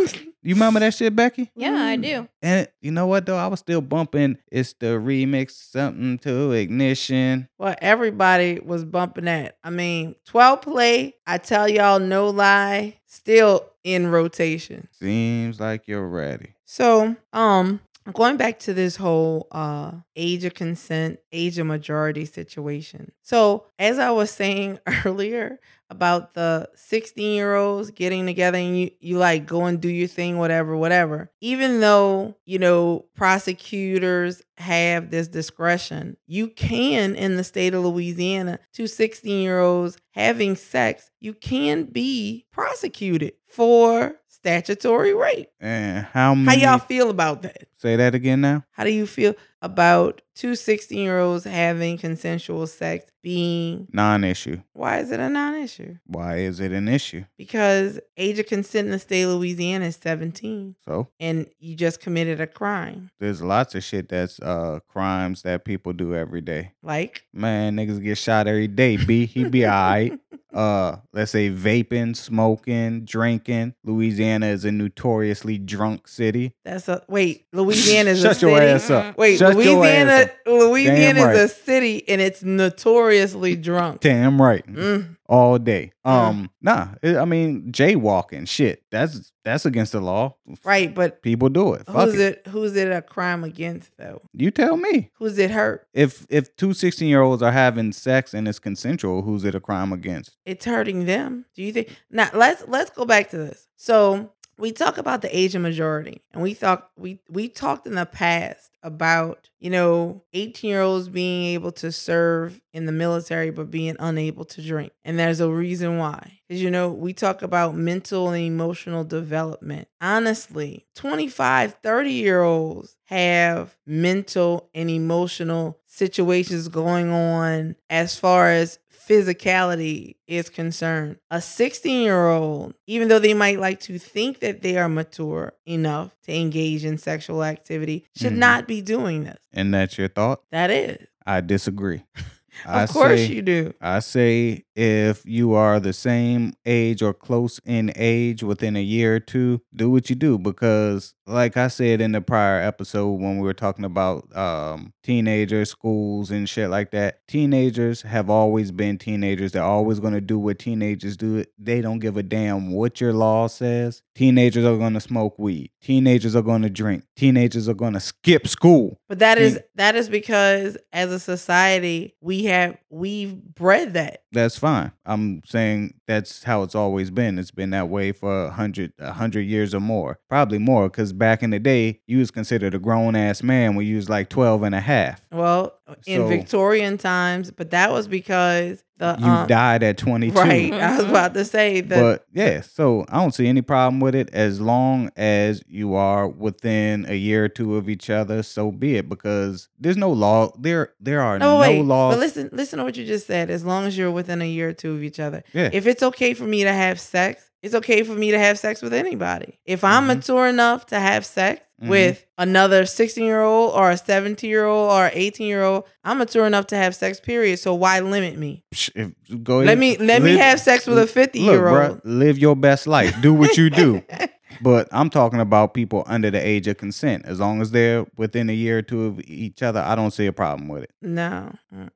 Mm. <laughs> You remember that shit, Becky? Yeah, I do. And you know what though? I was still bumping. It's the remix, something to ignition. Well, everybody was bumping that. I mean, 12 play, I tell y'all no lie, still in rotation. Seems like you're ready. So, um, going back to this whole uh age of consent, age of majority situation. So, as I was saying <laughs> earlier about the 16 year olds getting together and you, you like go and do your thing, whatever, whatever. Even though, you know, prosecutors have this discretion, you can in the state of Louisiana, two 16 year olds having sex, you can be prosecuted for statutory rape. And how How y'all feel about that? say that again now? How do you feel about two 16 year olds having consensual sex being Non-issue. why is it a non-issue? Why is it an issue? Because age of consent in the state of Louisiana is 17 So and you just committed a crime. there's lots of shit that's uh crimes that people do every day. Like Man, niggas get shot every day. B, he be <laughs> alright. Uh, let's say vaping, smoking, drinking. Louisiana is a notoriously drunk city. that's a wait, Louisiana is a Shut city. your ass up. Wait, Shut Louisiana up. Louisiana Damn is a city and it's notoriously drunk. Damn right. Mm. All day. Mm. Um, nah. it- I mean, jaywalking, shit. That's that's against the law. Right, but People do it. Fuck who's it. it who's it a crime against though? You tell me. Who's it hurt? If if two 16 year olds are having sex and it's consensual, who's it a crime against? it's hurting them. Do you think? Now let's let's go back to this. So we talk about the age of majority, and we thought we we talked in the past about you know 18 year olds being able to serve in the military but being unable to drink, and there's a reason why. Because you know we talk about mental and emotional development. Honestly, 25, 30 year olds have mental and emotional situations going on as far as physicality is concerned. A 16 year old, even though they might like to think that they are mature enough to engage in sexual activity, should Mhm. not be doing this. And that's your thought? That is. I disagree. <laughs> Of course you do. I say if you are the same age or close in age within a year or two, do what you do because like I said in the prior episode when we were talking about um teenagers, schools and shit like that, teenagers have always been teenagers. They're always going to do what teenagers do. They don't give a damn what your law says. Teenagers are going to smoke weed. Teenagers are going to drink. Teenagers are going to skip school. But that is that is because as a society we have we've bred that. That's fine. I'm saying that's how it's always been. It's been that way for a hundred, a hundred years or more, probably more. Because back in the day, you was considered a grown ass man when you was like 12 and a half. Well, in So- Victorian times, but that was because the You um, died at 22. <laughs> right. I was about to say that. But yeah, so I don't see any problem with it as long as you are within a year or two of each other. So be it, because there's no law. There, there are no, no, wait. laws. But listen, listen to what you just said. As long as you're within a year or two of each other, yeah, if it's okay for me to have sex, it's okay for me to have sex with anybody. If I'm Mhm. mature enough to have sex Mhm. with another 16 year old or a 17 year old or 18 year old, I'm mature enough to have sex. Period. So why limit me? If, go Let me let me have sex with a 50 Look, year old. live your best life. Do what you do. <laughs> But I'm talking about people under the age of consent. As long as they're within a year or two of each other, I don't see a problem with it. No. Mm-mm.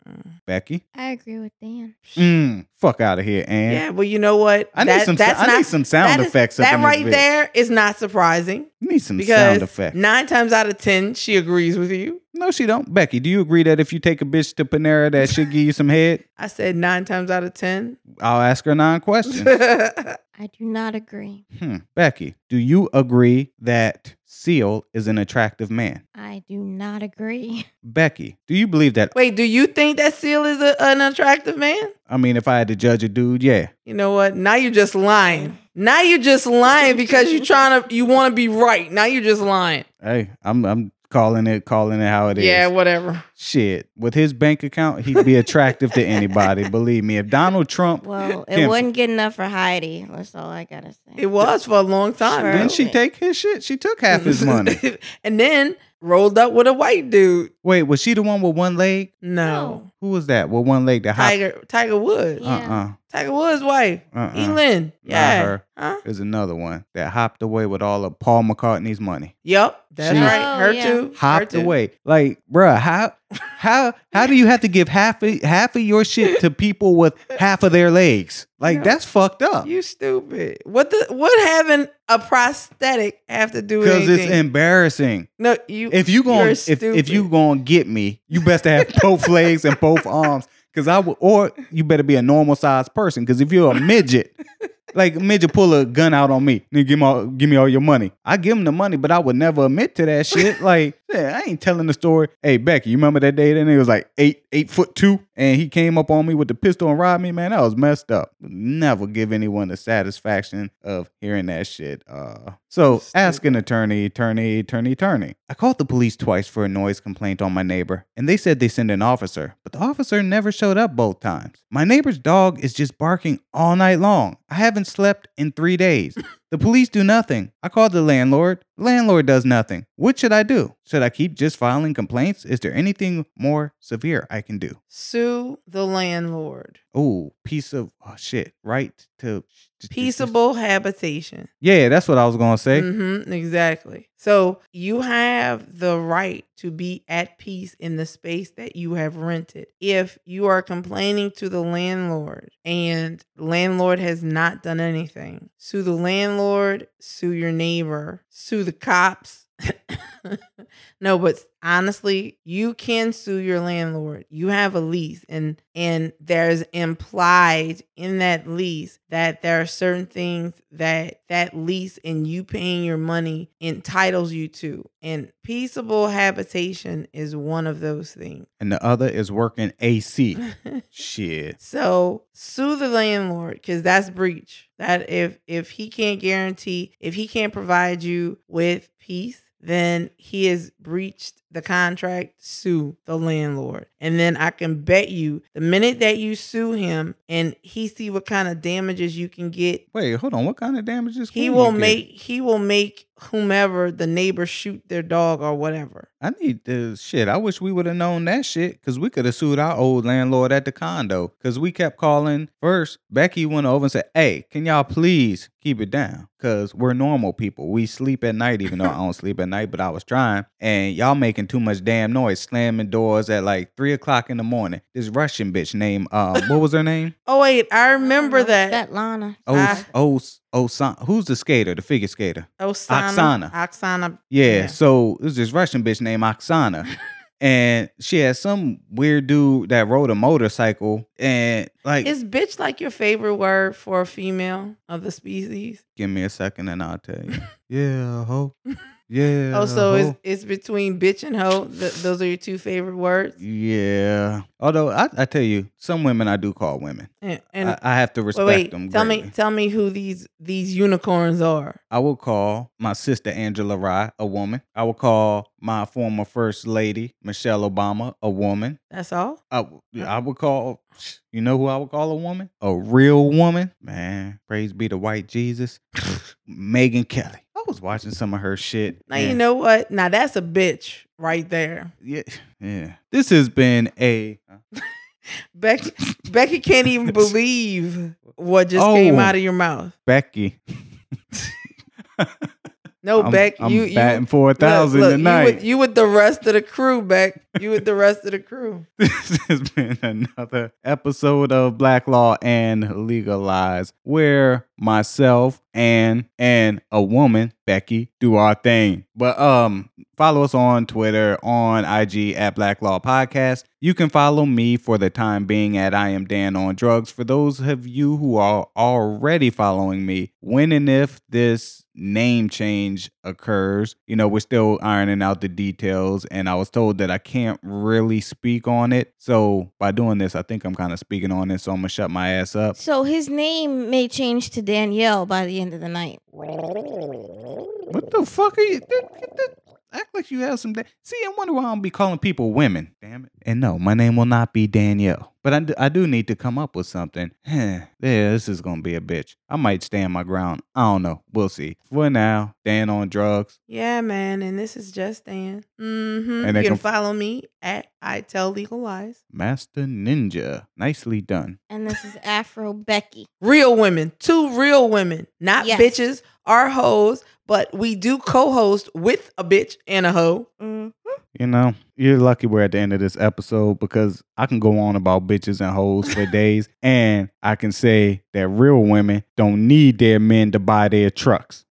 Becky, I agree with Dan. mm, fuck out of here, Ann. Yeah, well, you know what? I need some. That's I not need some sound that is- effects. up that right bitch. there is not surprising Need some because sound effects. nine times out of ten she agrees with you. No, she don't. Becky, do you agree that if you take a bitch to Panera, that should give you some head? <laughs> I said nine times out of ten. I'll ask her nine questions. <laughs> I do not agree. hmm. Becky, do you agree that Seal is an attractive man? I do not agree. <laughs> Becky, do you believe that? Wait, do you think that Seal is a, an attractive man? I mean, if I had to judge a dude, yeah. You know what? Now you're just lying. Now you're just lying because you're trying to you want to be right. Now you're just lying. Hey, I'm I'm calling it calling it how it is. Yeah, whatever. Shit, with his bank account, he'd be attractive to anybody. <laughs> Believe me. If Donald Trump, Well, it Kim- wasn't good enough for Heidi. That's all I gotta say. It was for a long time. Sure. didn't she take his shit? She took half his <laughs> money. and then rolled up with a white dude. Wait, was she the one with one leg? No. Who was that? With one leg that hopped? Tiger Tiger Woods. Uh uh Tiger Woods' wife. Uh-uh. Elin. Yeah. her. Huh? There's another one that hopped away with all of Paul McCartney's money. Yep. That's She- right. Her Oh, yeah. too. Her Hopped too. away. Like, bruh, how how how do you have to give half of half of your shit to people with half of their legs? Like No. that's fucked up. You stupid. What the what having a prosthetic have to do with Because it's embarrassing. no, you If you going you're if, if stupid. you gonna get me, you best to have both <laughs> legs and both arms. Cause I would, or you better be a normal sized person. Cause if you're a midget, like midget pull a gun out on me, then give me all, give me all your money. I give him the money, but I would never admit to that shit. Like, yeah, I ain't telling the story. Hey Becky, you remember that day that nigga was like eight eight foot two, and he came up on me with the pistol and robbed me. Man, that was messed up. Never give anyone the satisfaction of hearing that shit. Uh, so ask an attorney, attorney, attorney, attorney. I called the police twice for a noise complaint on my neighbor, and they said they sent an officer, but the officer never showed up both times. My neighbor's dog is just barking all night long. I haven't slept in three days. <laughs> The police do nothing. I called the landlord. The landlord does nothing. What should I do? Should I keep just filing complaints? Is there anything more severe I can do? sue the landlord. Oh, piece of oh, shit. Right to Peaceable habitation. Yeah, that's what I was gonna say. Mm-hmm, exactly. So you have the right to be at peace in the space that you have rented. If you are complaining to the landlord and landlord has not done anything, sue the landlord, sue your neighbor, sue the cops. <laughs> no, but honestly, you can sue your landlord. You have a lease and and there's implied in that lease that there are certain things that that lease and you paying your money entitles you to. And peaceable habitation is one of those things. And the other is working AC. <laughs> shit. So sue the landlord because that's breach. That if if he can't guarantee, if he can't provide you with peace, then he has breached the contract. Sue the landlord, and then I can bet you the minute that you sue him and he see what kind of damages you can get, Wait, hold on. What kind of damages? he will you get? make he will make whomever the neighbor shoot their dog or whatever. I need the shit. I wish we would have known that shit because we could have sued our old landlord at the condo because we kept calling. First, Becky went over and said, Hey, can y'all please keep it down? Because we're normal people. We sleep at night, even though I don't <laughs> sleep at night, but I was trying. And y'all making too much damn noise, slamming doors at like three o'clock in the morning. This Russian bitch named, um, what was her name? <laughs> Oh wait, I remember that. That Lana. Oh, oh, oh, who's the skater, the figure skater? Oksana. Oksana. Oksana. Yeah, Yeah. so it was this Russian bitch named Oksana. <laughs> and she had some weird dude that rode a motorcycle and like Is bitch like your favorite word for a female of the species? give me a second and I'll tell you. <laughs> yeah, ho. Yeah. Oh, so it's, uh-huh. it's between bitch and hoe. Th- those are your two favorite words. Yeah. Although I, I tell you, some women I do call women. And, and I, I have to wait, respect wait, them. tell me, tell me who these these unicorns are. I will call my sister Angela Rye a woman. I will call my former first lady Michelle Obama a woman. That's all. I I would call, you know who I would call a woman? A real woman. Man, praise be the white Jesus. <laughs> Megyn Kelly. Was watching some of her shit. Now you know what? Now that's a bitch right there. Yeah, yeah. This has been a. <laughs> Becky Becky can't even <laughs> believe what just oh, came Oh. out of your mouth. Becky. <laughs> No, I'm, Beck, I'm you you batting for a look, look, tonight. You with, you with the rest of the crew, Beck. You with the rest of the crew. <laughs> this has been another episode of Black Law and Legalize, where myself and and a woman, Becky, do our thing. But um, follow us on Twitter, on IG at Black Law Podcast. You can follow me for the time being at I am Dan on Drugs. For those of you who are already following me, when and if this name change occurs, you know, we're still ironing out the details, and I was told that I can't really speak on it. So by doing this, I think I'm kind of speaking on it. So I'm gonna shut my ass up. So his name may change to Danielle by the end of the night. What the fuck are you? Act like you have some. Da- See, I wonder why I don't be calling people women. Damn it. And no, my name will not be Danielle. But I do, I do need to come up with something. <sighs> yeah, this is gonna be a bitch. I might stand my ground. I don't know. We'll see. For now, Dan on drugs. Yeah, man. And this is just Dan. Mm-hmm. And you can can- follow me at I Tell Legal Lies. Master Ninja. Nicely done. And this is Afro Becky. Real women, two real women, not Yes. bitches or hoes, but we do co-host with a bitch and a hoe. Mm. You know, you're lucky we're at the end of this episode because I can go on about bitches and hoes for days, <laughs> and I can say that real women don't need their men to buy their trucks.